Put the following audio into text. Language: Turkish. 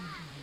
Mm-hmm.